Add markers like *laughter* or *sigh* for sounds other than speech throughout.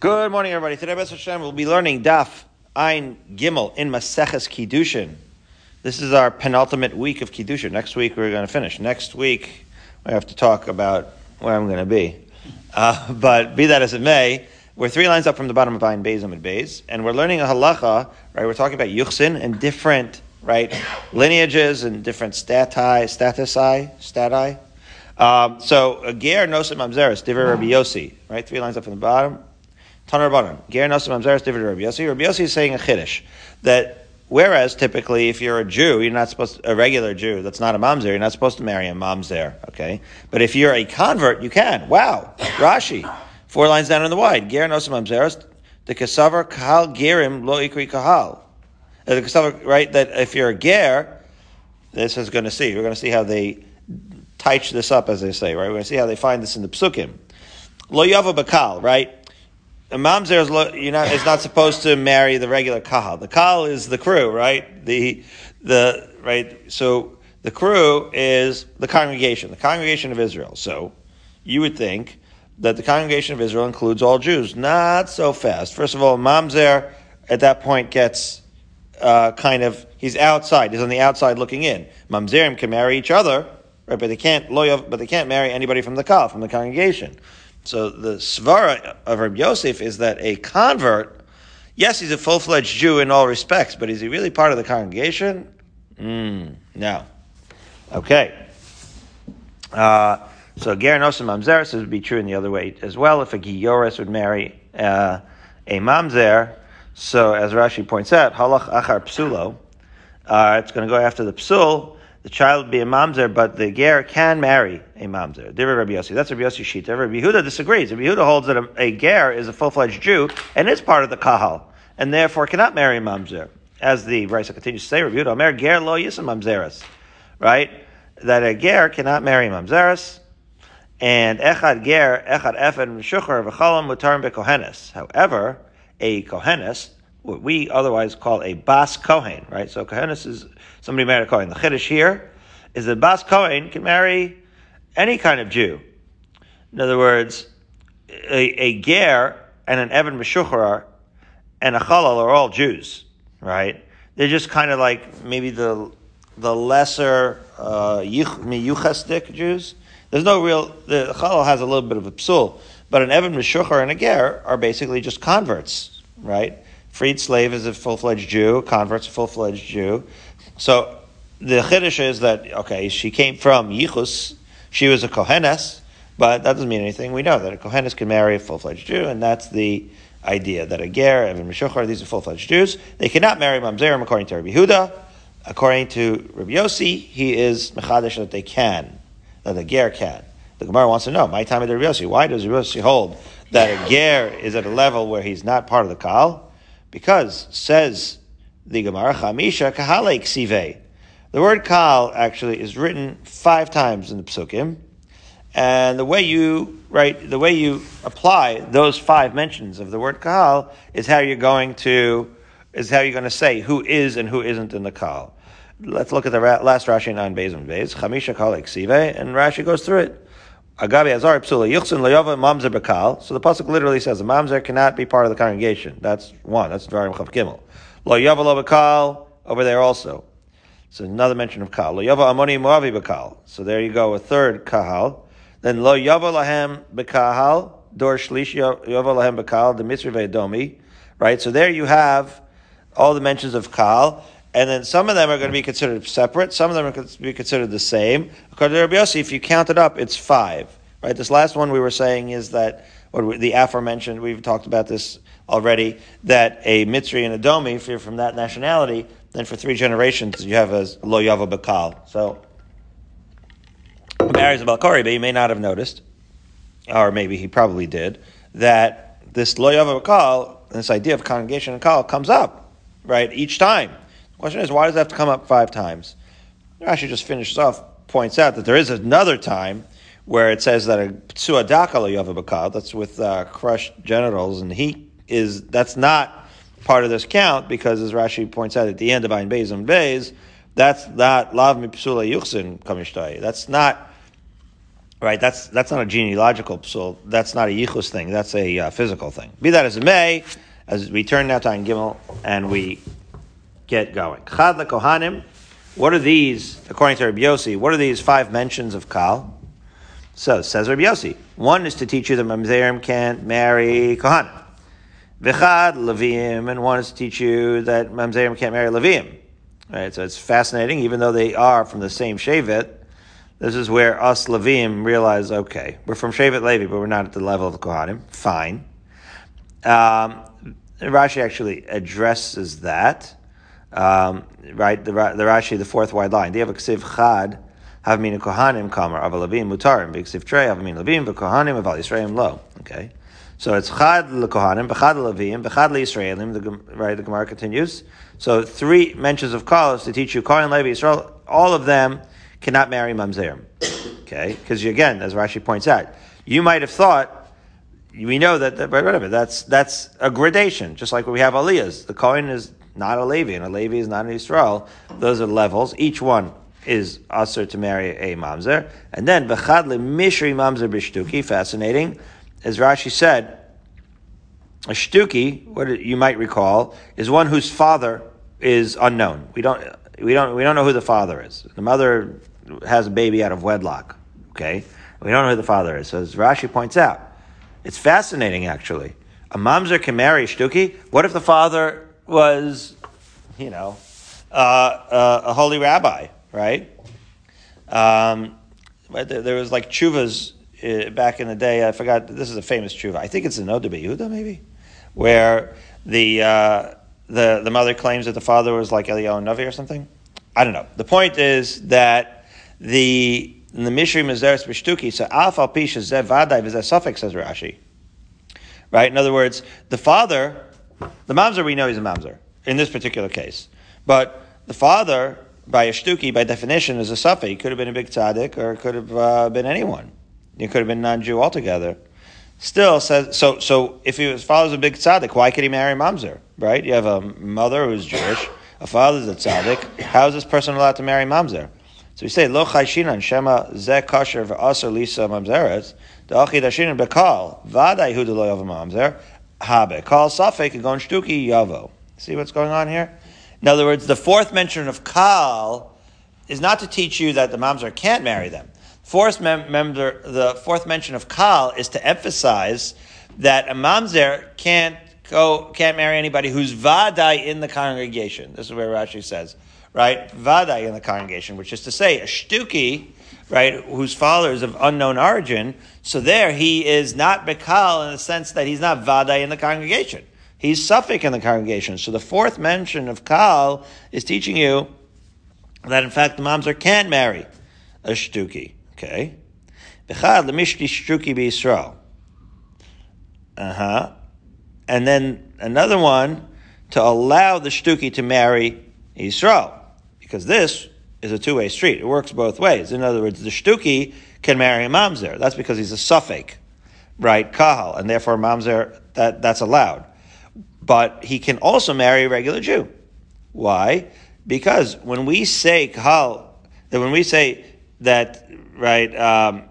Good morning, everybody. Today, B'ez Hashem, we'll be learning Daf Ein Gimel in Maseches Kiddushin. This is our penultimate week of Kiddushin. Next week, we're going to finish. Next week, we have to talk about where I'm going to be. Uh, *laughs* but be that as it may, we're three lines up from the bottom of Ein Beis and Beis, and we're learning a halacha, right? We're talking about Yuchsin and different, right, lineages and different stati, statusi, stati. Um, so, Ger Nosim Amzeres, Diver Rabbi Yossi, right? Three lines up from the bottom. Tanar Banan. Ger Nosim Amzeres, Diver Rabbi Yossi. Rabbi Yossi is saying a Chiddush that whereas typically if you're a Jew, you're not supposed to, a regular Jew that's not a mamzer, you're not supposed to marry a mamzer, okay? But if you're a convert, you can. Wow. Rashi. Four lines down in the wide. Ger Nosim Amzeres, the Kasavar Kahal Gerim Lo Ikri Kahal. Uh, the Kasavar, right, that if you're a Ger, this is going to see. We're going to see how they teach this up, as they say, right? We're going to see how they find this in the psukim. Lo yava bakal, right? A mamzer is, you're not, is not supposed to marry the regular kahal. The kahal is the crew, right? The, the, right? So the crew is the congregation, the congregation of Israel. So you would think that the congregation of Israel includes all Jews. Not so fast. First of all, mamzer at that point gets uh, kind of, he's outside. He's on the outside looking in. Mamzerim can marry each other, right? But they can't but they can't marry anybody from the kahal from the congregation. So the svara of Rabbi Yosef is that a convert, yes, he's a full fledged Jew in all respects, but is he really part of the congregation? Mm, no. Okay. Uh, so Ger Nosim Mamzeres would be true in the other way as well. If a Gioris would marry uh, a Mamzer, so as Rashi points out, Halach Achar Psulo, uh, it's going to go after the Psul, the child be a mamzer, but the ger can marry a mamzer. Divrei Rabbi Yossi. That's Rabbi Yehuda disagrees. Rabbi Yehuda holds that a, a ger is a full-fledged Jew and is part of the kahal, and therefore cannot marry a mamzer. As the Raisa continues to say, Rabbi Yehuda, Omer ger lo yisam mamzeres. Right? That a ger cannot marry mamzeres, and echad ger, echad efen, shuchar, v'chalam, mutar, bekohenes. However, a kohenes, what we otherwise call a bas kohen, right? So kohenes is somebody married a kohen. The chiddush here is that bas kohen can marry any kind of Jew. In other words, a, a ger and an evan meshuchar and a chalal are all Jews, right? They're just kind of like maybe the the lesser uh, miyuchastik Jews. There's no real. The chalal has a little bit of a psul, but an evan meshuchar and a ger are basically just converts, right? Freed slave is a full fledged Jew, convert's a full fledged Jew. So the chiddush is that okay, she came from Yichus, she was a kohenes, but that doesn't mean anything. We know that a kohenes can marry a full fledged Jew, and that's the idea that a ger, Evan Meshuchar, these are full fledged Jews. They cannot marry mamzerim according to Rabbi Huda. According to Rabbi Yossi, he is mechadish that they can, that a ger can. The Gemara wants to know, my time of Rabbi Yossi, why does Rabbi Yossi hold that a ger is at a level where he's not part of the kal? Because, says the Gemara, Chamisha Kahale Ksive. The word Kal actually is written five times in the Psukim. And the way you, right, the way you apply those five mentions of the word Kal is how you're going to, is how you're going to say who is and who isn't in the Kal. Let's look at the last Rashi on Beis Beis. Chamisha Kal Ksive, and Rashi goes through it. Agabi Azar Psula Yuchsin Layova Mamzer Bakal. So the pasuk literally says the Mamzer cannot be part of the congregation. That's one. That's Dvarim Chav Gimel. Lo Yava Lo Bakal over there also. So another mention of Kal. Lo Yava Amoni Moavi Bakal. So there you go, a third Kahal. Then Lo Yava Lahem Bakal. Dor Shlish Yava Lahem Bakal. The Mitzvah Domi. Right. So there you have all the mentions of Kal. And then some of them are going to be considered separate. Some of them are going to be considered the same. According to Rabbi Yossi, if you count it up, it's five. Right? This last one we were saying is that, what the aforementioned, we've talked about this already, that a Mitzri and a Domi, if you're from that nationality, then for three generations you have a Lo Yava Bakal. So, marries a Balkori, but you may not have noticed, or maybe he probably did, that this Lo Yava Bakal, this idea of congregation and Kal, comes up, right, each time. The question is, why does it have to come up five times? Rashi just finishes off, points out that there is another time where it says that a psuadaka lo bakal, that's with uh, crushed genitals, and he is, that's not part of this count, because as Rashi points out at the end of Ein Beis and Beis, that's not lav mi psula yuchsin kamishtai. That's not Right, that's that's not a genealogical so That's not a yichus thing. That's a uh, physical thing. Be that as it may, as we turn now to Ein Gimel and we get going. Chad kohanim. What are these, according to Rabbi Yossi, what are these five mentions of Kal? So, says Rabbi Yossi, one is to teach you that Mamzerim can't marry Kohanim. Vichad Leviim, and one is to teach you that Mamzerim can't marry Leviim. Right, so it's fascinating, even though they are from the same Shevet, this is where us Levim realize, okay, we're from Shevet Levi, but we're not at the level of the Kohanim. Fine. Um, Rashi actually addresses that. Um, right, the, the Rashi, the fourth wide line. They have a ksiv chad, have mean kohanim kamar, aval levim mutarim, ksiv trey, have mean levim, v'kohanim, aval yisraelim lo. Okay. So it's chad lekohanim, b'chad levim, b'chad leisraelim, the, right, the Gemara continues. So three mentions of kalos to teach you Kohen, Levi, Israel, all of them cannot marry mamzerim. Okay, because again, as Rashi points out, you might have thought we know that, that whatever that's that's a gradation, just like we have aliyahs. The Kohen is not a Levi, and a Levi is not an Israel. Those are levels. Each one is usher to marry a mamzer, and then v'chad mishri mamzer b'shtuki. Fascinating, as Rashi said, a shtuki, what you might recall, is one whose father is unknown. We don't we don't we don't know who the father is. The mother has a baby out of wedlock. Okay, we don't know who the father is. So as Rashi points out, it's fascinating actually. A mamzer can marry shtuki. What if the father was, you know, uh, uh, a holy rabbi, right? Um, there was like chuvas uh, back in the day. I forgot. This is a famous chuva. I think it's in Oda Yehuda, maybe, where the uh, the the mother claims that the father was like Eliyahu Navi or something. I don't know. The point is that the in the Mishri Mazeres Bishtuki, so Alpha Pisha Zevadai Vizesafik says Rashi. Right? In other words, the father, the mamzer we know he's a mamzer in this particular case. But the father, by a shtuki, by definition, is a suffix. He could have been a big tzaddik or it could have uh, been anyone. He could have been non-Jew altogether. Still says so. So if he was father's a big tzaddik, why could he marry mamzer? Right? You have a mother who's Jewish, a father's a tzaddik. How is this person allowed to marry mamzer? So we say lo chayshinan shema ze kasher v'aser lisa mamzeres da'achi dashinan bekal vaday hu lo yavam mamzer ha bekal safek gon shtuki yavo. See what's going on here? In other words, the fourth mention of kal is not to teach you that the mamzer can't marry them. Fourth mem- member, the fourth mention of kal is to emphasize that a mamzer can't go can't marry anybody who's vaday in the congregation. This is where Rashi says right? Vadai in the congregation, which is to say, a shtuki, right, whose father is of unknown origin. So there, he is not bekal in the sense that he's not vadai in the congregation. He's suffix in the congregation. So the fourth mention of kal is teaching you that in fact the mamzer can't marry a shtuki. Okay, bechad lemishti shtuki b'Yisrael. Uh huh. And then another one to allow the shtuki to marry Yisrael because this is a two-way street. It works both ways. In other words, the shtuki can marry a mamzer. That's because he's a suffix, right? Kahal, and therefore mamzer that that's allowed. But he can also marry a regular Jew. Why? Because when we say kahal, that when we say that, right, um,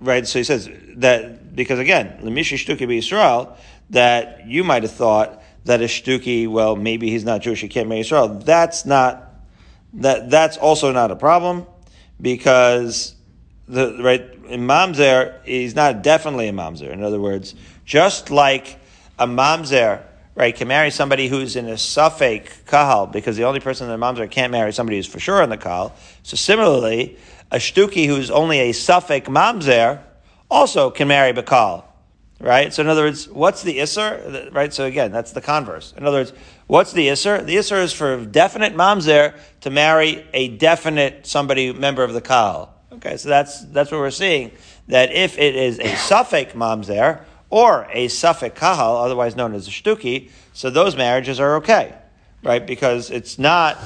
right. So he says that because again, lemishi shtuki Israel, that you might have thought that a shtuki, well, maybe he's not Jewish, he can't marry Israel. That's not that. That's also not a problem because the right in mamzer he's not definitely a mamzer. In other words, just like a mamzer right can marry somebody who's in a suffix kahal because the only person in the mamzer can't marry somebody who's for sure in the kahal. So similarly, a shtuki who's only a suffix mamzer also can marry bakal right? So in other words, what's the isser? Right. So again, that's the converse. In other words, what's the isser? The isser is for definite mamzer to marry a definite somebody member of the kal. Okay, so that's that's what we're seeing. That if it is a suffix mamzer or a suffix kahal, otherwise known as a shtuki, so those marriages are okay, right? Because it's not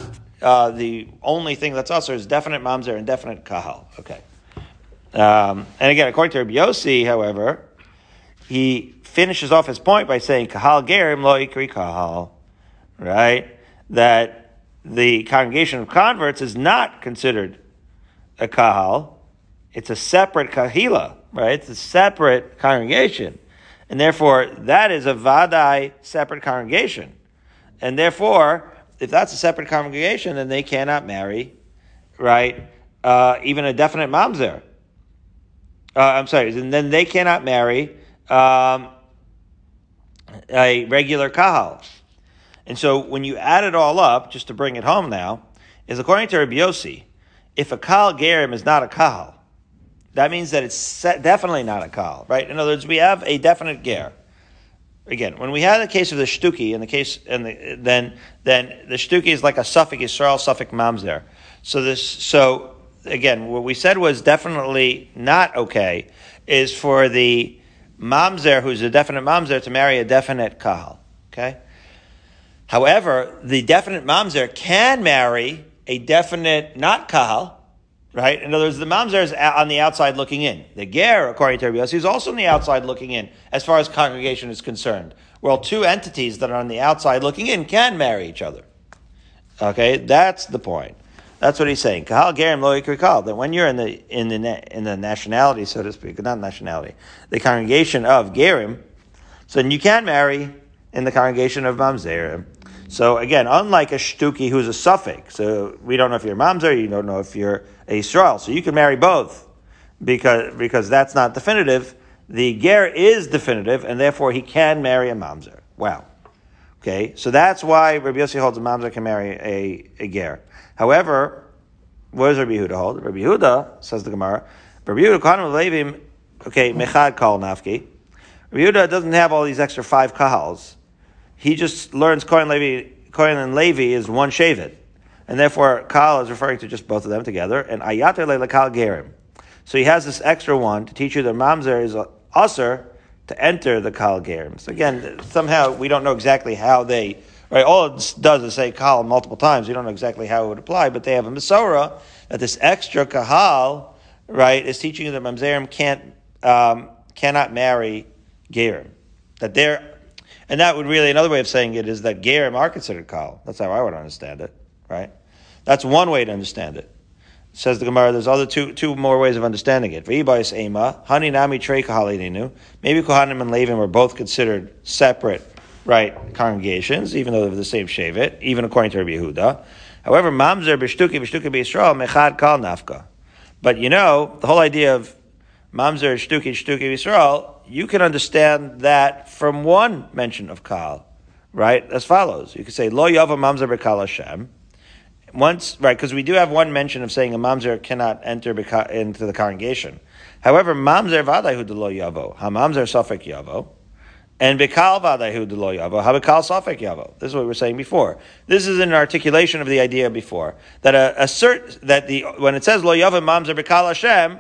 uh, the only thing that's also is definite mamzer and definite kahal. Okay. Um, and again, according to Rabbi Yossi, however, he finishes off his point by saying, Kahal Gerim lo ikri kahal, right? That the congregation of converts is not considered a kahal It's a separate kahila, right? It's a separate congregation. And therefore, that is a vadai separate congregation. And therefore, if that's a separate congregation, then they cannot marry, right? Uh, even a definite mamzer. Uh, I'm sorry, and then they cannot marry um, a regular kahal. And so when you add it all up, just to bring it home now, is according to Rabbi Yossi, if a Kal gerim is not a Kal, that means that it's definitely not a Kal, right? In other words, we have a definite ger. Again, when we had the case of the shtuki, in the case, and the, then then the shtuki is like a suffix Yisrael, suffix mamzer. So this, so again, what we said was definitely not okay is for the mamzer, who's a definite mamzer, to marry a definite kahal. Okay. However, the definite mamzer can marry a definite not kahal, right? In other words, the mamzer is on the outside looking in. The ger, according to Rabbi Yossi, is also on the outside looking in, as far as congregation is concerned. Well, two entities that are on the outside looking in can marry each other. Okay, that's the point. That's what he's saying. Kahal gerim lo yikrikal. That when you're in the in the in the nationality, so to speak, not nationality, the congregation of gerim, so then you can marry in the congregation of mamzerim. So again, unlike a shtuki who's a suffix, so we don't know if you're mamzer, you don't know if you're a Yisrael. So you can marry both because, because that's not definitive. The ger is definitive, and therefore he can marry a mamzer. Wow. Okay, so that's why Rabbi Yossi holds a mamzer can marry a, a ger. However, what does Rabbi Yehuda hold? Rabbi Yehuda, says the Gemara, Rabbi Yehuda, okay, mechad kal nafki. Rabbi Yehuda doesn't have all these extra five kahals. He just learns Kohen Levi, Kohen and Levi is one shavit and therefore kal is referring to just both of them together, and ayater lekal gerim. So he has this extra one to teach you that mamzer is usher to enter the kal gerim. So again, somehow we don't know exactly how they, right, all it does is say kal multiple times, we don't know exactly how it would apply, but they have a Masorah that this extra kahal, right, is teaching you that mamzerim can't, um, cannot marry gerim. That they're, and that would really, another way of saying it is that gerim are considered kal. That's how I would understand it right? That's one way to understand it. Says the Gemara, there's other two two more ways of understanding it. Maybe Kohanim and Levim were both considered separate, right, congregations, even though they're the same Shevet, even according to Rabbi Yehuda. However, Mamzer b'shtuki b'shtuki b'Yisrael mechad kal nafka. But you know, the whole idea of Mamzer shtuki shtuki b'Yisrael, you can understand that from one mention of kal, right, as follows. You could say, Lo yava Mamzer b'kal Hashem, once, right, because we do have one mention of saying a mamzer cannot enter into the congregation. However, mamzer vadayu de lo yavo, ha mamzer safek yavo, and bekal vadayu de lo yavo, ha bekal safek yavo. This is what we were saying before. This is an articulation of the idea before that a, a cert, that the when it says lo yavo mamzer bekal Hashem,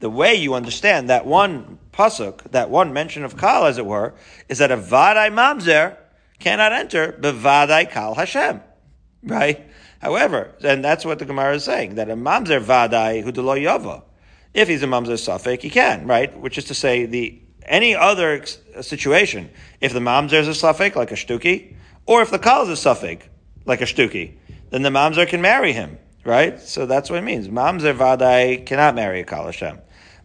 the way you understand that one pasuk, that one mention of kal, as it were, is that a vadai mamzer cannot enter bevadai kal Hashem, right? However, and that's what the Gemara is saying, that a mamzer vadai hudelo yava. If he's a mamzer suffix, he can, right? Which is to say, the any other situation, if the mamzer is a suffix, like a shtuki, or if the kal is a suffix, like a shtuki, then the mamzer can marry him, right? So that's what it means. Mamzer vadai cannot marry a kal Hashem.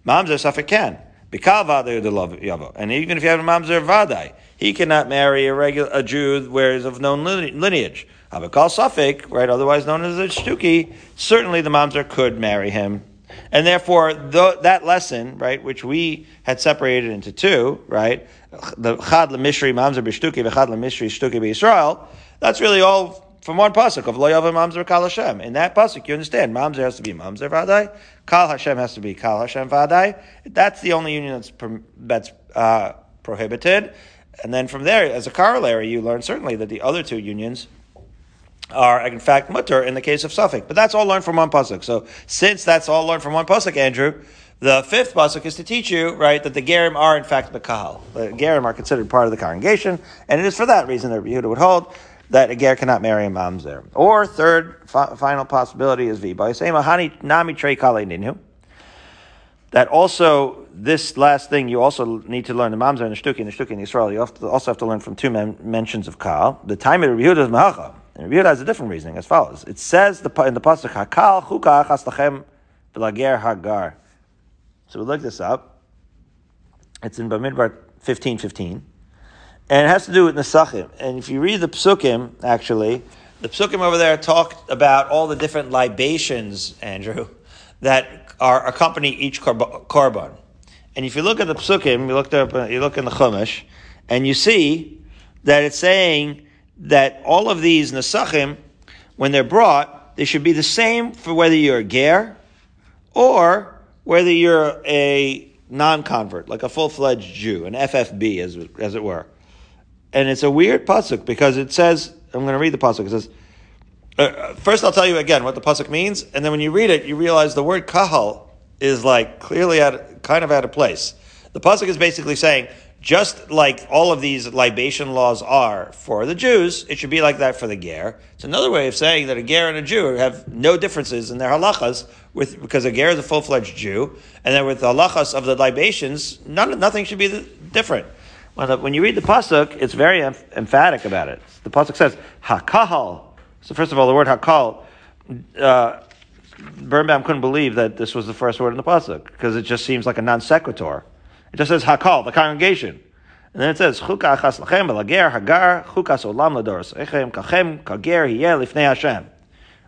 Mamzer suffix can. Bikal vadai yavo. And even if you have a mamzer vadai, he cannot marry a regular a Jew where is of known lineage. Habakal Safik, right, otherwise known as a Shtuki, certainly the Mamzer could marry him. And therefore, the, that lesson, right, which we had separated into two, right, the Chad Lemishri Mamzer B'Shtuki, the Chad Lemishri Shtuki B'Yisrael, that's really all from one pasuk of Lo Yavim Mamzer Kal Hashem. In that pasuk, you understand, Mamzer has to be Mamzer Vadai, Kal Hashem has to be Kal Hashem Vadai. That's the only union that's, that's uh, prohibited. And then from there, as a corollary, you learn certainly that the other two unions are in fact mutter in the case of suffix. But that's all learned from one pasuk. So since that's all learned from one pasuk, Andrew, the fifth pasuk is to teach you, right, that the gerim are in fact the kahal. The gerim are considered part of the congregation, and it is for that reason that Yehuda would hold that a ger cannot marry a mamzer. Or third, fi- final possibility is. Say mahani nami trei kale That also, this last thing, you also need to learn the mamzer and the shtuki and the shtuki in Israel. You also have to learn from two men- mentions of kal. The time of Yehuda is mahacha. And Rabbi has a different reasoning as follows. It says the, in the pasuk Hakal chukach haslachem v'lager hagar. So we look this up. It's in Bamidbar 1515. And it has to do with Nesachim. And if you read the Psukim, actually, the Psukim over there talk about all the different libations, Andrew, that are accompany each korban. And if you look at the Psukim, you look up, you look in the Chumash, and you see that it's saying that all of these Nesachim, when they're brought, they should be the same for whether you're a ger or whether you're a non-convert, like a full-fledged Jew, an FFB, as, as it were. And it's a weird pasuk because it says, I'm going to read the pasuk. It says, uh, first I'll tell you again what the pasuk means, and then when you read it, you realize the word kahal is like clearly out, kind of out of place. The pasuk is basically saying, just like all of these libation laws are for the Jews, it should be like that for the ger. It's another way of saying that a ger and a Jew have no differences in their halachas, with because a ger is a full fledged Jew, and then with the halachas of the libations, none, nothing should be different. When you read the pasuk, it's very emphatic about it. The pasuk says hakahal. So first of all, the word hakal. Uh, Birnbaum couldn't believe that this was the first word in the pasuk because it just seems like a non sequitur. It just says hakal, the congregation. And then it says, Chuka achas lachem belager hagar chukas olam ladoros echem kachem kager hiyeh lifnei Hashem.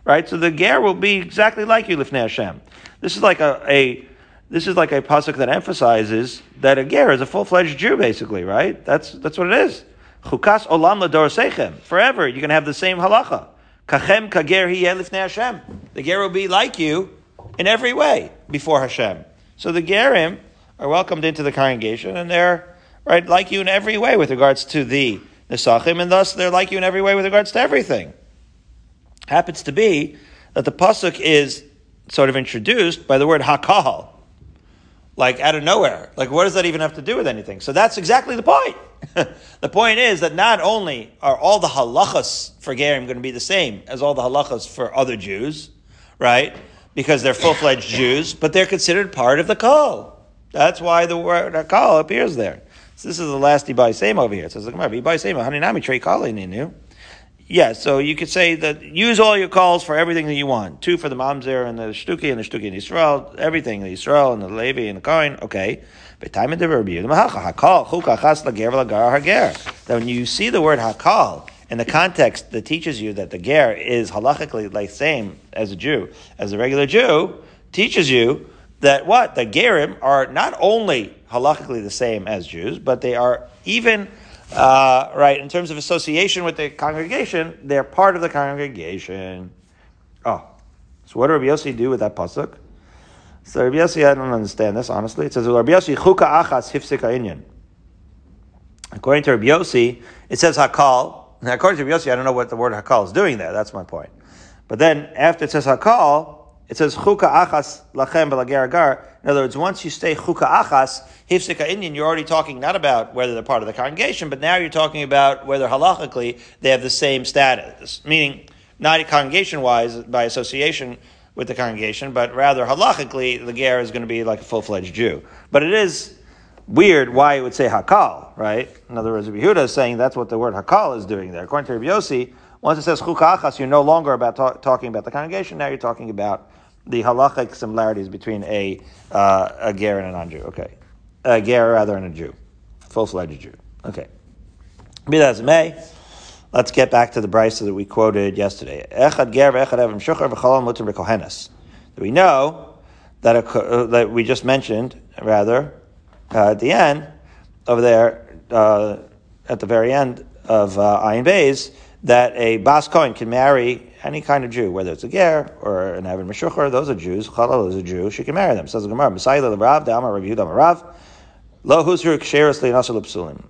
Right? So the ger will be exactly like you lifnei Hashem. This is like a, a this is like a pasuk that emphasizes that a ger is a full-fledged Jew, basically, right? That's, that's what it is. Chukas olam ladoros Forever, you're going to have the same halacha. Kachem kager lifnei Hashem. The ger will be like you in every way before Hashem. So the gerim are welcomed into the congregation, and they're right like you in every way with regards to the nesachim, and thus they're like you in every way with regards to everything. Happens to be that the pasuk is sort of introduced by the word hakahal, like out of nowhere. Like, what does that even have to do with anything? So that's exactly the point. *laughs* the point is that not only are all the halachas for Gerim going to be the same as all the halachas for other Jews, right? Because they're full fledged *laughs* Jews, but they're considered part of the call. That's why the word hakal appears there. So this is the last Ibai Same over here. It says, Ibai Same, Haninami Trey Kali Ninu. Yeah, so you could say that use all your calls for everything that you want. Two for the mamzer and the shtuki and the shtuki in Israel, everything, the Israel and the Levi and the Kohen, okay. But time in the. That when you see the word hakal in the context that teaches you that the ger is halachically like same as a Jew, as a regular Jew, teaches you that what? The Gerim are not only halachically the same as Jews, but they are even, uh, right, in terms of association with the congregation, they're part of the congregation. Oh, so what did Rabbi Yossi do with that pasuk? So Rabbi Yossi, I don't understand this, honestly. It says, Rabbi Yossi, chuka achas hifsika inyan. According to Rabbi Yossi, it says hakal. Now, according to Rabbi Yossi, I don't know what the word hakal is doing there. That's my point. But then, after it says hakal, it says chuka achas lachem belager agar. In other words, once you say chuka achas, hifsika inyan, you're already talking not about whether they're part of the congregation, but now you're talking about whether halachically they have the same status. Meaning, not congregation wise by association with the congregation, but rather halachically, the ger is going to be like a full fledged Jew. But it is weird why it would say hakal, right? In other words, Yehuda is saying that's what the word hakal is doing there. According to Rabbi Yossi, once it says chukachas, you're no longer about talk, talking about the congregation. Now you're talking about the halachic similarities between a uh, a ger and a non-Jew. Okay, a ger rather than a Jew, full-fledged Jew. Okay, be that as it may. Let's get back to the brisa that we quoted yesterday. Echad ger echad evim shuchar v'chalom mutar b'kohenes. We know that, a, uh, that we just mentioned, rather, uh, at the end, over there, uh, at the very end of uh, Ayin Bays, that a Bas Kohen can marry any kind of Jew, whether it's a Ger or an Avid Meshucher, those are Jews, Chalal is a Jew, she can marry them. Says the Gemara, the Rav, Dama Rav Yehuda Rav, Lo Husru Ksheris Le'inasul Psulim.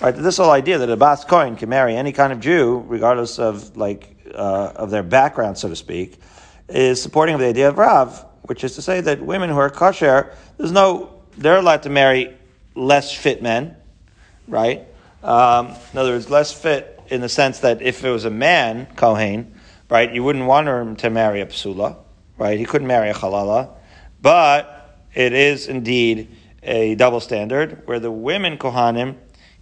Right, this whole idea that a Bas Kohen can marry any kind of Jew, regardless of like uh, of their background, so to speak, is supporting the idea of Rav, which is to say that women who are kosher, there's no, they're allowed to marry less fit men, right? Um, in other words, less fit in the sense that if it was a man, Kohen, right, you wouldn't want him to marry a psula, right? He couldn't marry a halala, but it is indeed a double standard where the women Kohanim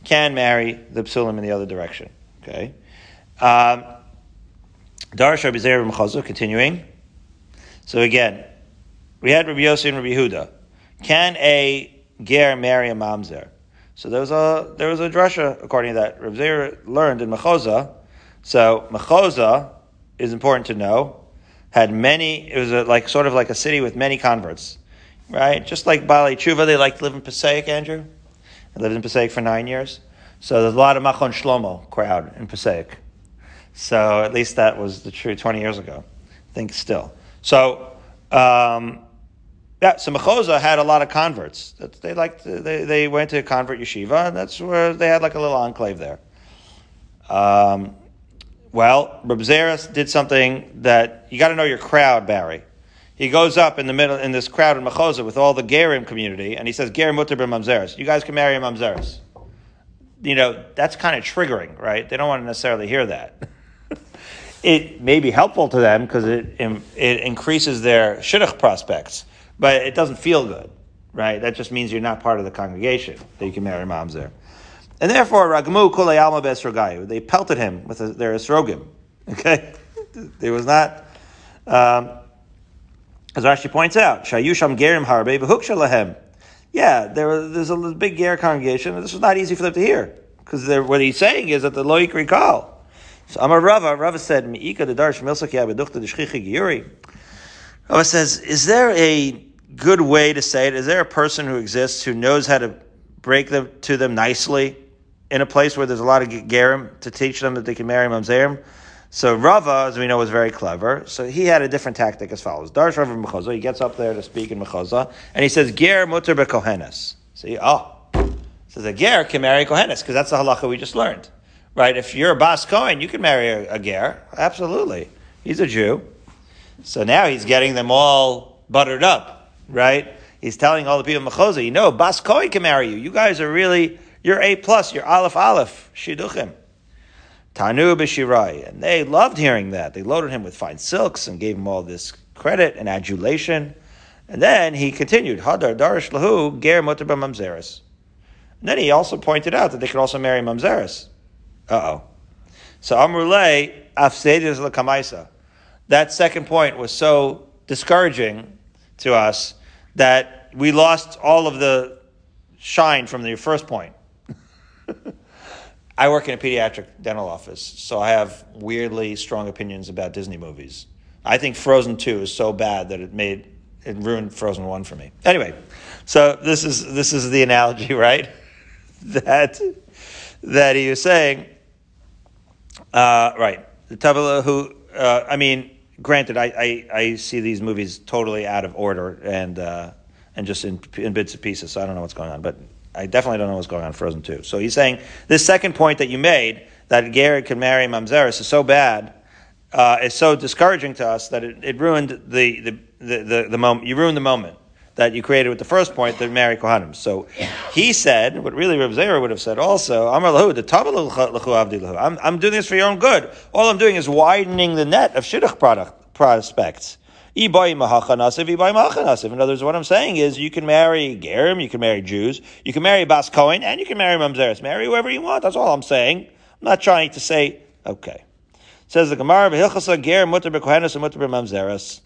can marry the psulim in the other direction. Okay. Um, Darash Rabbi Zeir continuing. So again, we had Rabbi Yossi and Rabbi Huda. Can a ger marry a mamzer? So there was a there was a drasha according to that. Rav Zera learned in Mechoza. So Mechoza is important to know. Had many. It was a, like sort of like a city with many converts, right? Just like Bali Tshuva, they like to live in Passaic, Andrew. I lived in Passaic for nine years. So there's a lot of Machon Shlomo crowd in Passaic. So at least that was the truth 20 years ago. I think still. So, um, yeah, so Mechoza had a lot of converts. They liked, they, they went to convert yeshiva, and that's where they had like a little enclave there. Um, well, Reb Zeres did something that you got to know your crowd, Barry. He goes up in the middle in this crowd in Mechoza with all the Gerim community, and he says, "Gerim mutter mamzeres. You guys can marry a mamzeres." You know that's kind of triggering, right? They don't want to necessarily hear that. *laughs* it may be helpful to them because it it increases their shidduch prospects but it doesn't feel good, right? That just means you're not part of the congregation that you can marry moms there. And therefore, Ragmu Kule Alma Besrogayu, they pelted him with their esrogim. *laughs* Okay? there was not, um, as Rashi points out, Shayusham Gerim Harbe Behuksha Yeah, there was, there's a big Ger congregation, and this was not easy for them to hear. Because what he's saying is that the Loik recall. So Amar Rava, Rava said, Mi'ika the Darsh Milsaki Abeduchta the Shchichi Giyuri. Rava says, is there a good way to say it? Is there a person who exists who knows how to break them to them nicely in a place where there's a lot of gerim to teach them that they can marry mamzerim? So Rava, as we know, was very clever. So he had a different tactic as follows. Darsh Rava Mechoza, he gets up there to speak in Mechoza, and he says, Ger mutter bekohenes. See, oh, says a ger can marry kohenes, because that's the halacha we just learned. Right? If you're a bas kohen, you can marry a, a ger. Absolutely. He's a Jew. So now he's getting them all buttered up right? He's telling all the people in Mechoza, you know, Bas Koi can marry you. You guys are really, you're A plus, you're Aleph Aleph, Shiduchim. Tanu b'shirai. And they loved hearing that. They loaded him with fine silks and gave him all this credit and adulation. And then he continued, Hadar darish lahu ger mutter mamzeres. And then he also pointed out that they could also marry mamzeres. Uh-oh. So Amrulay afsedis lakamaisa. That second point was so discouraging to us that we lost all of the shine from the first point. *laughs* I work in a pediatric dental office, so I have weirdly strong opinions about Disney movies. I think Frozen 2 is so bad that it made it ruined Frozen 1 for me. Anyway, so this is this is the analogy, *laughs* right? that that he was saying uh, right. The Tabla who uh, I mean granted, I, I, I, see these movies totally out of order and uh, and just in, in bits and pieces, so I don't know what's going on. But I definitely don't know what's going on in Frozen 2. So he's saying this second point that you made, that Gary can marry Mamzeris, is so bad, uh, is so discouraging to us that it, it ruined the, the, the, the, the moment. You ruined the moment that you created with the first point that marry Kohanim. So he said, what really Rav Zera would have said also, I'm, I'm doing this for your own good. All I'm doing is widening the net of Shidduch product, prospects. In other words, what I'm saying is you can marry Gerim, you can marry Jews, you can marry Bas Cohen, and you can marry Mamzeres. Marry whoever you want. That's all I'm saying. I'm not trying to say, okay. Says the Gemara, Ger mutter bekohenes and mutter Mamzeres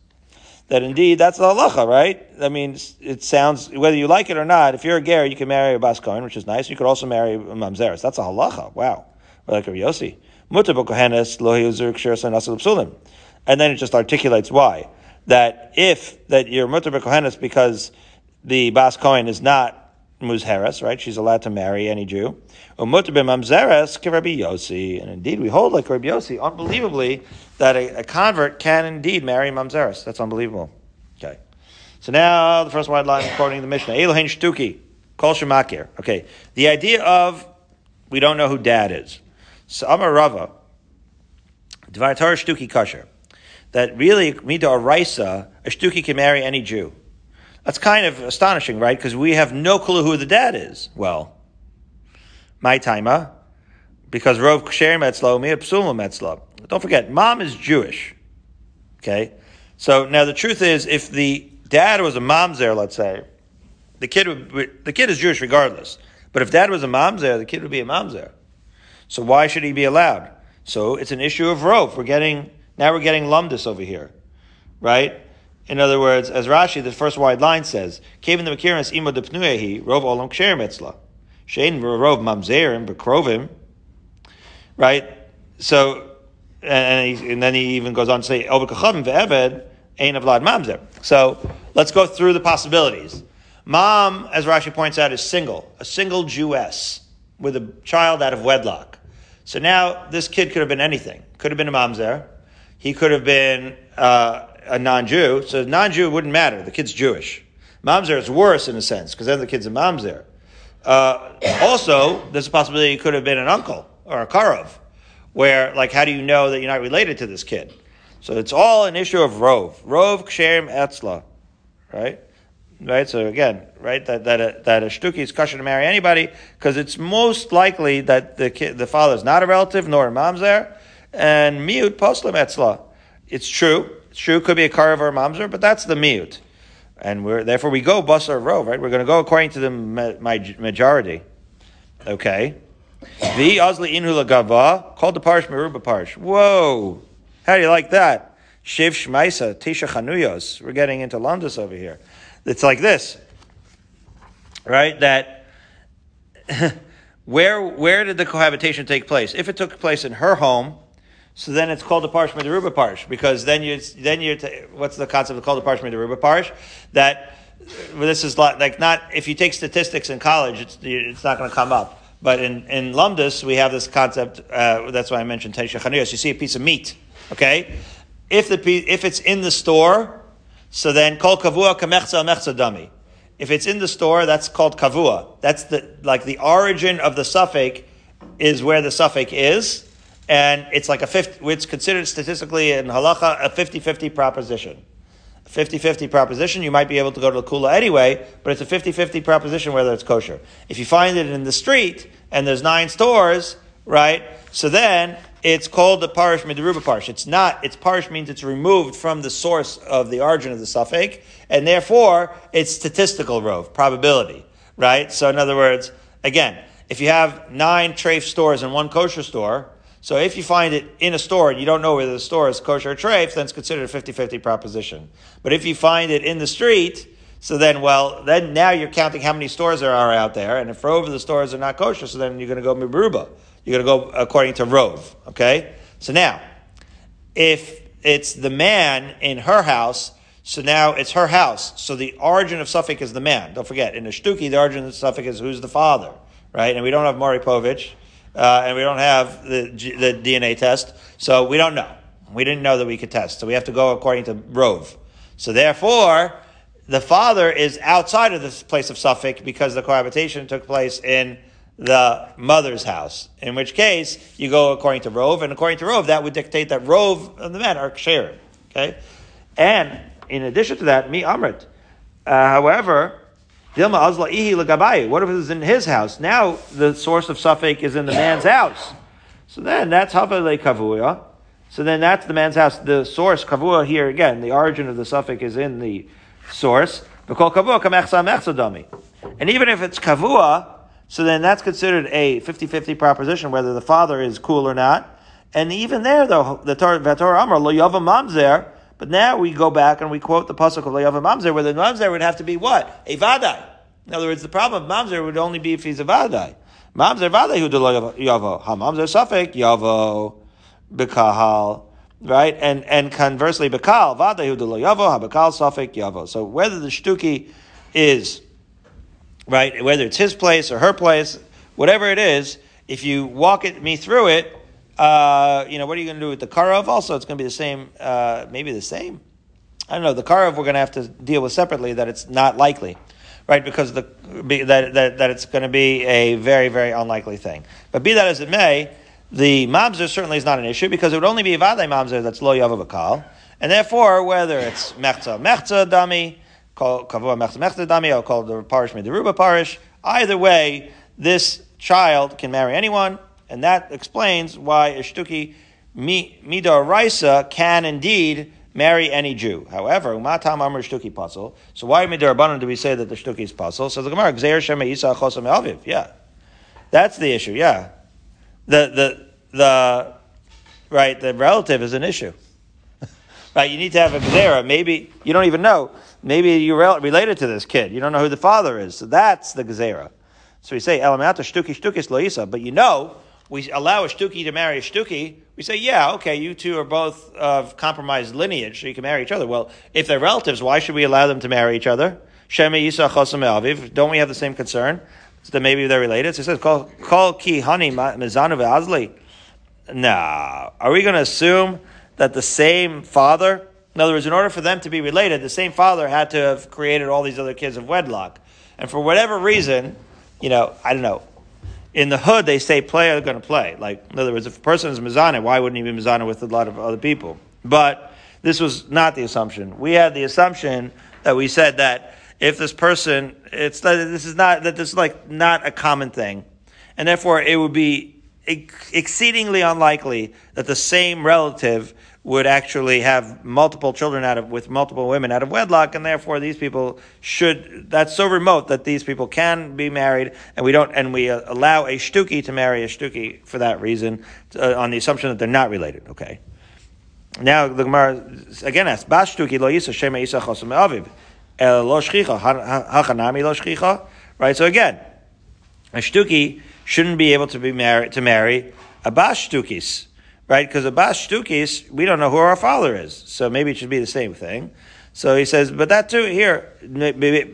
that indeed that's the halacha, right? I mean, it sounds whether you like it or not. If you're a ger, you can marry a bas kohen, which is nice. You could also marry a mamzeres. That's a halacha. Wow, like a Yossi. And then it just articulates why that if that you're mutter b'kohenes because the bas kohen is not muzheres, right? She's allowed to marry any Jew. Um, Umut b'mamzeres Rabbi Yossi. And indeed, we hold like Rabbi Yossi, unbelievably, that a, a convert can indeed marry mamzeres. That's unbelievable. Okay. So now the first wide line quoting the Mishnah. Elohein shtuki. Kol shemakir. Okay. The idea of we don't know who dad is. So Amar Rava. Dvar Torah shtuki kasher. That really, mida araisa, a can marry any Jew. That's kind of astonishing, right? Because we have no clue who the dad is. Well, my timer, because Rov Ksher Metzlo, me Psula Metzlo. Don't forget, mom is Jewish. Okay? So now the truth is, if the dad was a mamzer, let's say, the kid would, the kid is Jewish regardless. But if dad was a mamzer, the kid would be a mamzer. So why should he be allowed? So it's an issue of Rov. We're getting, now we're getting lumdus over here. Right? In other words, as Rashi, the first wide line says, Kevin the Makiris imo depnuehi, rov olam ksherim etzla. Shein rov mamzerim, bekrovim. Right? So, and, he, and, then he even goes on to say, El bekachavim ve'eved, ein avlad mamzer. So, let's go through the possibilities. Mom, as Rashi points out, is single, a single Jewess with a child out of wedlock. So now this kid could have been anything. Could have been a mamzer. He could have been uh, a non-Jew. So non-Jew wouldn't matter. The kid's Jewish. Mamzer is worse in a sense because then the kid's a mamzer. Uh, also, there's a possibility he could have been an uncle or a karov, where like how do you know that you're not related to this kid? So it's all an issue of rov. Rov ksherim etzla, right? right? So again, right, that that a, that a shtuki is kosher to marry anybody because it's most likely that the kid, the father is not a relative nor a mamzer, and miut poslam etzla. It's true. It's true. Could be a karav or a mamzer, but that's the miut, and we're therefore we go basar rov, right? We're going to go according to the majority. Okay. The Azli Inhu Gava called the Parish Meruba Parish. Whoa! How do you like that? Shiv Shmaisa, Tisha Chanuyos. We're getting into Londis over here. It's like this, right? That *laughs* where where did the cohabitation take place? If it took place in her home, so then it's called the Parsh Medaruba Parsh because then you then you what's the concept of called the Parsh Medaruba Parsh? That this is like not if you take statistics in college, it's it's not going to come up. But in, in Lumdus, we have this concept. Uh, that's why I mentioned Teisha Chaniyos. You see a piece of meat, okay? If the if it's in the store, so then, kol kavua kamechza mechza dami. If it's in the store, that's called kavua. That's the like the origin of the suffix is where the suffix is, and it's like a 50, it's considered statistically in halacha a 50-50 proposition. A 50-50 proposition, you might be able to go to the kula anyway, but it's a 50-50 proposition whether it's kosher. If you find it in the street and there's nine stores, right? So then it's called the parish midaruba parish. It's not, its parish means it's removed from the source of the origin of the suffix, and therefore it's statistical rove, probability, right? So in other words, again, if you have nine treif stores and one kosher store, so if you find it in a store and you don't know whether the store is kosher or treif, then it's considered a 50-50 proposition. But if you find it in the street, so then, well, then now you're counting how many stores there are out there, and if over the stores are not kosher, so then you're going to go mibaruba. You're going to go according to Rove. Okay? So now, if it's the man in her house, so now it's her house. So the origin of suffix is the man. Don't forget, in the shtuki, the origin of suffix is who's the father, right? And we don't have Maury Povich, uh, and we don't have the, the DNA test, so we don't know. We didn't know that we could test, so we have to go according to Rove. So therefore, the father is outside of this place of suffix because the cohabitation took place in the mother's house. In which case, you go according to Rove, and according to Rove, that would dictate that Rove and the men are ksher. Okay? And in addition to that, me amrit. Uh, however, Dilma azla ihi lagabai. What if it's in his house? Now the source of suffix is in the man's house. So then that's havale kavuya. So then that's the man's house. The source kavua here again. The origin of the suffix is in the source. And even if it's kavua, so then that's considered a 50-50 proposition, whether the father is cool or not. And even there, though, the Torah Amar, lo yava mamzer, but now we go back and we quote the pasuk of lo yava mamzer, where the mamzer would have to be what? A vadai. In other words, the problem of mamzer would only be if he's a vadai. Mamzer vadai who yavo. Ha mamzer safek yavo bekahal. Right? And, and conversely, bekal, vadai who yavo, ha bekal safek yavo. So whether the shtuki is right? Whether it's his place or her place, whatever it is, if you walk it, me through it, uh, you know, what are you going to do with the Karov? Also, it's going to be the same, uh, maybe the same. I don't know. The Karov we're going to have to deal with separately that it's not likely, right? Because the, that, that, that it's going to be a very, very unlikely thing. But be that as it may, the mamzer certainly is not an issue because it would only be a vadei mamzer that's lo yava bakal. And therefore, whether it's mechza, mechza dami, kavua mechta mechta dami, or called the parish mediruba parish. Either way, this child can marry anyone, and that explains why a shtuki raisa can indeed marry any Jew. However, umatam amr shtuki puzzle. So why midarabanan do we say that the shtuki is puzzle? So the Gemara, gzeir shema isa chosam aviv. Yeah, that's the issue. Yeah, the the the right the relative is an issue. *laughs* right? You need to have a gzera. Maybe you don't even know. Maybe you're related to this kid. You don't know who the father is. So that's the gzera. So we say elamata shtuki shtukis loisa, but you know we allow a shtuki to marry a shtuki. We say, yeah, okay, you two are both of compromised lineage, so you can marry each other. Well, if they're relatives, why should we allow them to marry each other? Shemi Yisa Aviv. Don't we have the same concern? So that maybe they're related. So it says, call, ki honey mizanu ve'azli. Nah. Are we going to assume that the same father, in other words, in order for them to be related, the same father had to have created all these other kids of wedlock. And for whatever reason, you know, I don't know, in the hood they say play are going to play. Like, in other words, if a person is Mizana, why wouldn't he be Mizana with a lot of other people? But this was not the assumption. We had the assumption that we said that if this person, it's this is not that this is like not a common thing, and therefore it would be exceedingly unlikely that the same relative would actually have multiple children out of with multiple women out of wedlock, and therefore these people should. That's so remote that these people can be married, and we don't, and we uh, allow a shtuki to marry a shtuki for that reason, uh, on the assumption that they're not related. Okay. Now the Gemara again asks, "Bas shtuki lo yisa shema yisa chosam aviv." lo hachanami lo shchicha. Right. So again, a shtuki shouldn't be able to be married to marry a bas shtukis, right? Because a bas shtukis, we don't know who our father is, so maybe it should be the same thing. So he says, but that too here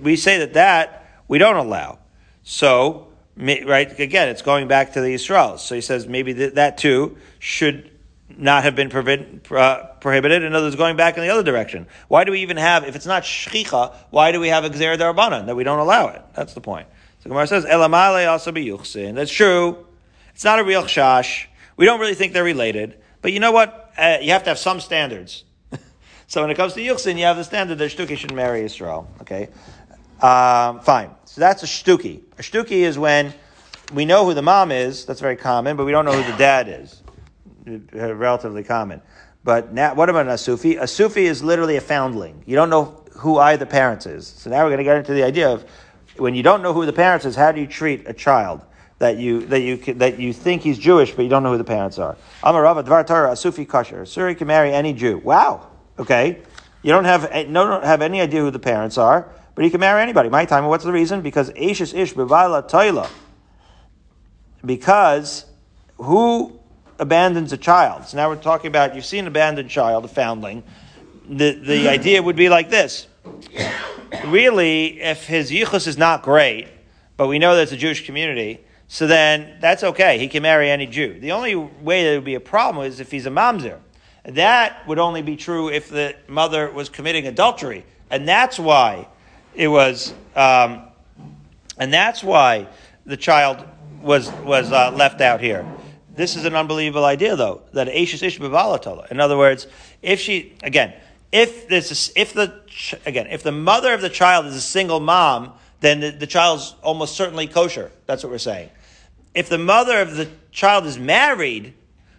we say that that we don't allow. So right again, it's going back to the Israel. So he says maybe that, that too should not have been uh, prohibited. In other words, going back in the other direction. Why do we even have, if it's not shchicha, why do we have a gzer darabanan that we don't allow it? That's the point. So Gemara says, elamale also be yuchsin. That's true. It's not a real chash. We don't really think they're related. But you know what? Uh, you have to have some standards. *laughs* so when it comes to yuchsin, you have the standard that shtuki should marry Israel. Okay? Um, fine. So that's a shtuki. A shtuki is when we know who the mom is. That's very common, but we don't know who the dad is relatively common. But now, what about a Sufi? A Sufi is literally a foundling. You don't know who either parent is. So now we're going to get into the idea of when you don't know who the parents is, how do you treat a child that you that you that you think he's Jewish, but you don't know who the parents are? Amarava Dvar Torah, a Sufi kosher. Suri can marry any Jew. Wow. Okay. You don't have eh, no don't have any idea who the parents are, but he can marry anybody. My time. What's the reason? Because Ashes Ish Bivala Toila. Because who abandons a child. So now we're talking about you've seen an abandoned child, a foundling. The, the idea would be like this. Really, if his yichus is not great, but we know that it's a Jewish community, so then that's okay. He can marry any Jew. The only way that would be a problem is if he's a mamzer. That would only be true if the mother was committing adultery. And that's why it was, um, and that's why the child was, was uh, left out here. This is an unbelievable idea, though, that Ashes Ish In other words, if she, again, if this is, if the, again, if the mother of the child is a single mom, then the, the child's almost certainly kosher. That's what we're saying. If the mother of the child is married,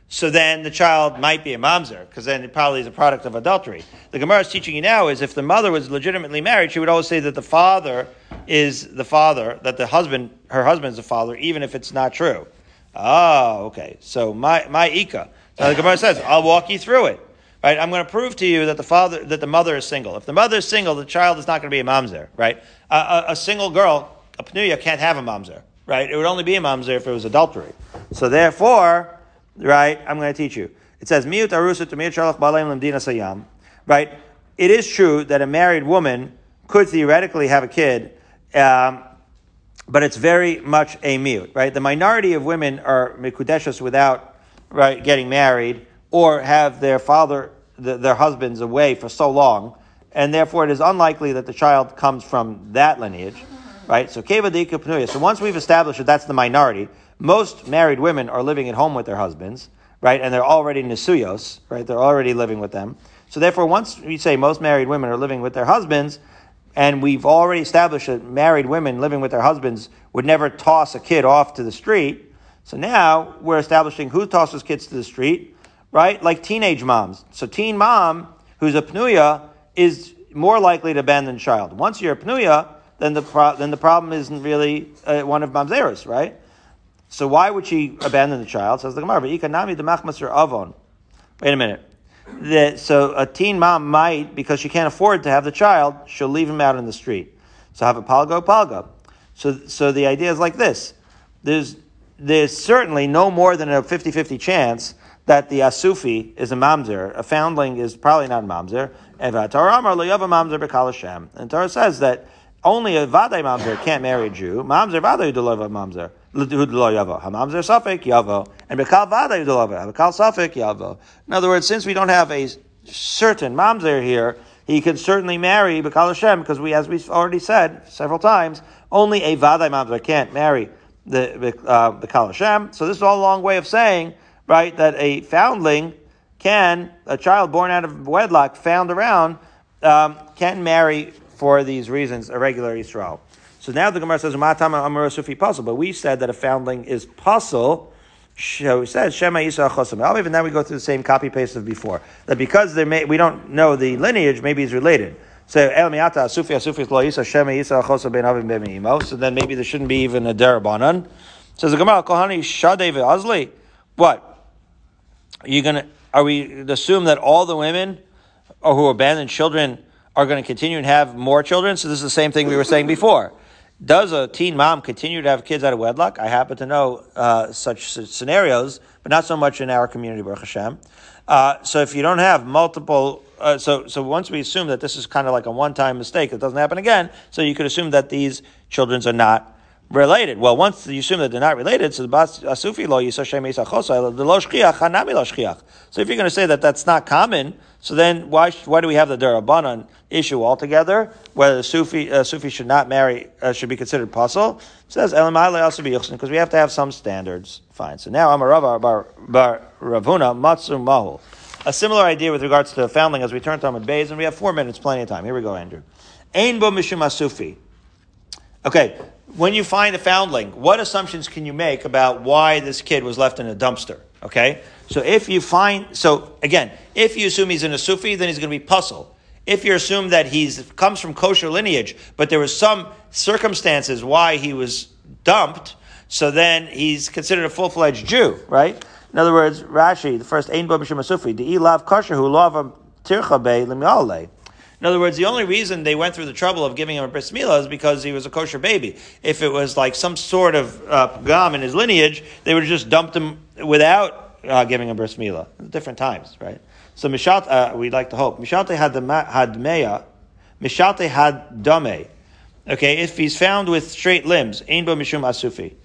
so then the child might be a mamzer, because then it probably is a product of adultery. The Gemara is teaching you now is if the mother was legitimately married, she would always say that the father is the father, that the husband, her husband is the father, even if it's not true. Oh, okay. So my my ika. So the Gemara says, I'll walk you through it. Right? I'm going to prove to you that the father, that the mother is single. If the mother is single, the child is not going to be a mamzer. Right? A, a, a single girl, a pnuya, can't have a mamzer. Right? It would only be a mamzer if it was adultery. So therefore, right? I'm going to teach you. It says miut arusa to miut shalach balaim lemdina sayam. Right? It is true that a married woman could theoretically have a kid. Um, but it's very much a mute, right? The minority of women are mikudeshus without right getting married or have their father, the, their husbands away for so long, and therefore it is unlikely that the child comes from that lineage, right? So kevadika pnuya. So once we've established that that's the minority, most married women are living at home with their husbands, right? And they're already nisuyos, right? They're already living with them. So therefore, once we say most married women are living with their husbands, and we've already established that married women living with their husbands would never toss a kid off to the street. So now we're establishing who tosses kids to the street, right? Like teenage moms. So teen mom who's a pnuya is more likely to abandon child. Once you're a pnuya, then the pro- then the problem isn't really uh, one of mamzeros, right? So why would she abandon the child? Says the Gemara, "Ikanami the avon." Wait a minute. that so a teen mom might, because she can't afford to have the child, she'll leave him out in the street. So have a palgo palgo. So so the idea is like this. There's there's certainly no more than a 50-50 chance that the asufi is a mamzer. A foundling is probably not a mamzer. And Torah says that only a vaday mamzer can't marry a Jew. Mamzer vaday udolava mamzer. Hamamzer safek yavo. And bekal vaday udolava. Bekal safek yavo. In other words, since we don't have a certain mamzer here, he can certainly marry Bekal Hashem because we, as we've already said several times, only a vaday mamzer can't marry the uh, Bekal Hashem. So this is all a long way of saying, right, that a foundling can, a child born out of wedlock, found around, um, can marry for these reasons a regular Yisrael. So now the Gemara says, "Matama Amar Sufi pasul," but we said that a foundling is pasul. So we said Shema Yisrael Chosim Even now we go through the same copy paste of before. That because may, we don't know the lineage, maybe he's related. So El Miata Asufi Asufi Lo Yisrael Shema Yisrael Chosim Ben Avim Ben So then maybe there shouldn't be even a derabanan. Says the Gemara Kohani Shadei Azli. What? Are you gonna? Are we assume that all the women who abandon children are going to continue and have more children? So this is the same thing we were saying before. Does a teen mom continue to have kids out of wedlock? I happen to know uh, such scenarios, but not so much in our community, Baruch Hashem. Uh, so if you don't have multiple, uh, so so once we assume that this is kind of like a one-time mistake, it doesn't happen again. So you could assume that these children are not related. Well, once you assume that they're not related, so the lo yisashem the lo shchiach hanami lo shchiach. So if you're going to say that that's not common, so then why why do we have the derabanan issue altogether? Whether the sufi uh, sufi should not marry uh, should be considered pasul? It says because we have to have some standards. Fine. So now Amarava bar bar Ravuna matzu mahul. A similar idea with regards to foundling as we turn to Amud Beis, and we have four minutes, plenty of time. Here we go, Andrew. Ein bo mishum asufi. Okay, when you find a foundling, what assumptions can you make about why this kid was left in a dumpster? Okay? So if you find, so again, if you assume he's in a Sufi, then he's going to be pasul. If you assume that he comes from kosher lineage, but there was some circumstances why he was dumped, so then he's considered a full-fledged Jew, right? In other words, Rashi, the first Ein Bo B'Shem Sufi, the Ilav Kosher, who love Tircha Be Limyale. In other words, the only reason they went through the trouble of giving him a bris milah is because he was a kosher baby. If it was like some sort of uh, gam in his lineage, they would have just dumped him without uh, giving a bris milah. Different times, right? So mishat, uh, we'd like to hope mishate had had meya, mishate had dame. Okay, if he's found with straight limbs, ein bo mishum asufi.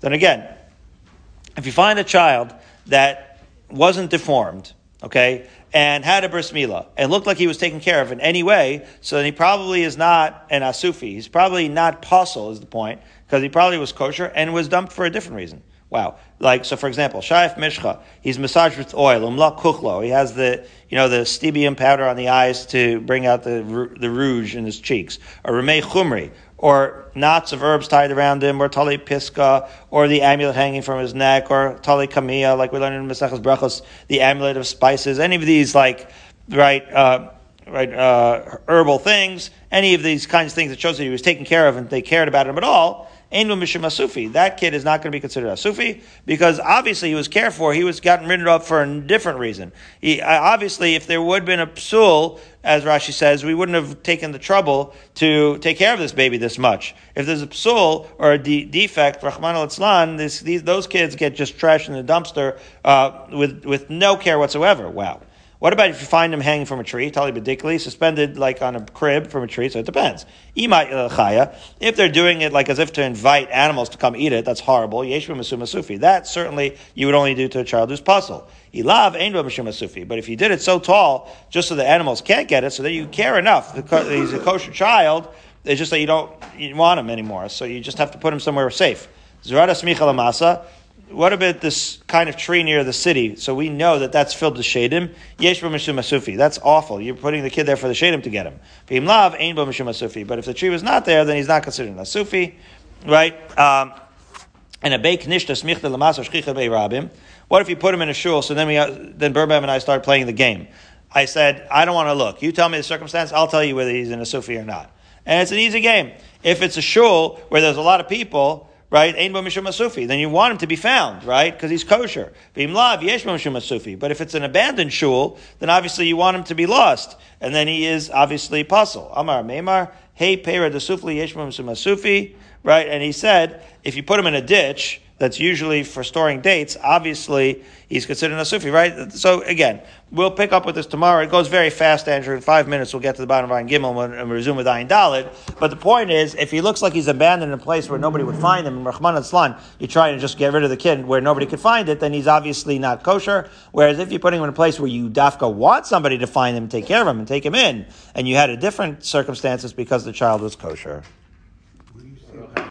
Then again, if you find a child that wasn't deformed, okay, and had a bris milah and looked like he was taken care of in any way, so then he probably is not an asufi. He's probably not pasul, is the point, because he probably was kosher and was dumped for a different reason. Wow. Like, so for example, Shaif Mishcha, he's massaged with oil, umla kuchlo. He has the, you know, the stibium powder on the eyes to bring out the, the rouge in his cheeks. Or Ramei Chumri, or knots of herbs tied around him, or tali piska, or the amulet hanging from his neck, or tali kamia, like we learned in Maseches Brachos, the amulet of spices. Any of these, like, right, uh, right, uh, herbal things, any of these kinds of things that shows that he was taken care of and they cared about him at all, Ein Mishum Asufi. That kid is not going to be considered Asufi because obviously he was cared for. He was gotten rid of for a different reason. He, obviously, if there would have been a psul, as Rashi says, we wouldn't have taken the trouble to take care of this baby this much. If there's a psul or a de- defect, Rahman al these, those kids get just trashed in the dumpster uh, with, with no care whatsoever. Wow. What about if you find them hanging from a tree, tali bedikli, suspended like on a crib from a tree? So it depends. Uh, if they're doing it like as if to invite animals to come eat it, that's horrible. sufi. That certainly you would only do to a child who's pasul. sufi. But if you did it so tall, just so the animals can't get it, so that you care enough, he's a kosher child, it's just that you don't you want him anymore. So you just have to put him somewhere safe. Zerada smicha what about this kind of tree near the city? So we know that that's filled with shadim. Yesh masufi. That's awful. You're putting the kid there for the shadim to get him. lav ain masufi. But if the tree was not there, then he's not considered a sufi, right? Um, and a beik nishta smichta lamasa shchicha bei rabim. What if you put him in a shul? So then we, then Burbam and I start playing the game. I said, I don't want to look. You tell me the circumstance. I'll tell you whether he's in a sufi or not. And it's an easy game. If it's a shul where there's a lot of people, right? Ein bo mishum asufi. Then you want him to be found, right? Because he's kosher. V'im lav yesh bo mishum asufi. But if it's an abandoned shul, then obviously you want him to be lost, and then he is obviously pasul. Amar meimar hey pera desufli yesh bo mishum asufi, right? And he said if you put him in a ditch that's usually for storing dates, obviously he's considered a Sufi, right? So again, we'll pick up with this tomorrow. It goes very fast, Andrew. In five minutes, we'll get to the bottom of Ayin Gimel and we'll resume with Ayin Dalid. But the point is, if he looks like he's abandoned in a place where nobody would find him, in Rahman al you're trying to just get rid of the kid where nobody could find it, then he's obviously not kosher. Whereas if you're putting him in a place where you, Dafka, want somebody to find him, take care of him, and take him in, and you had a different circumstances because the child was kosher.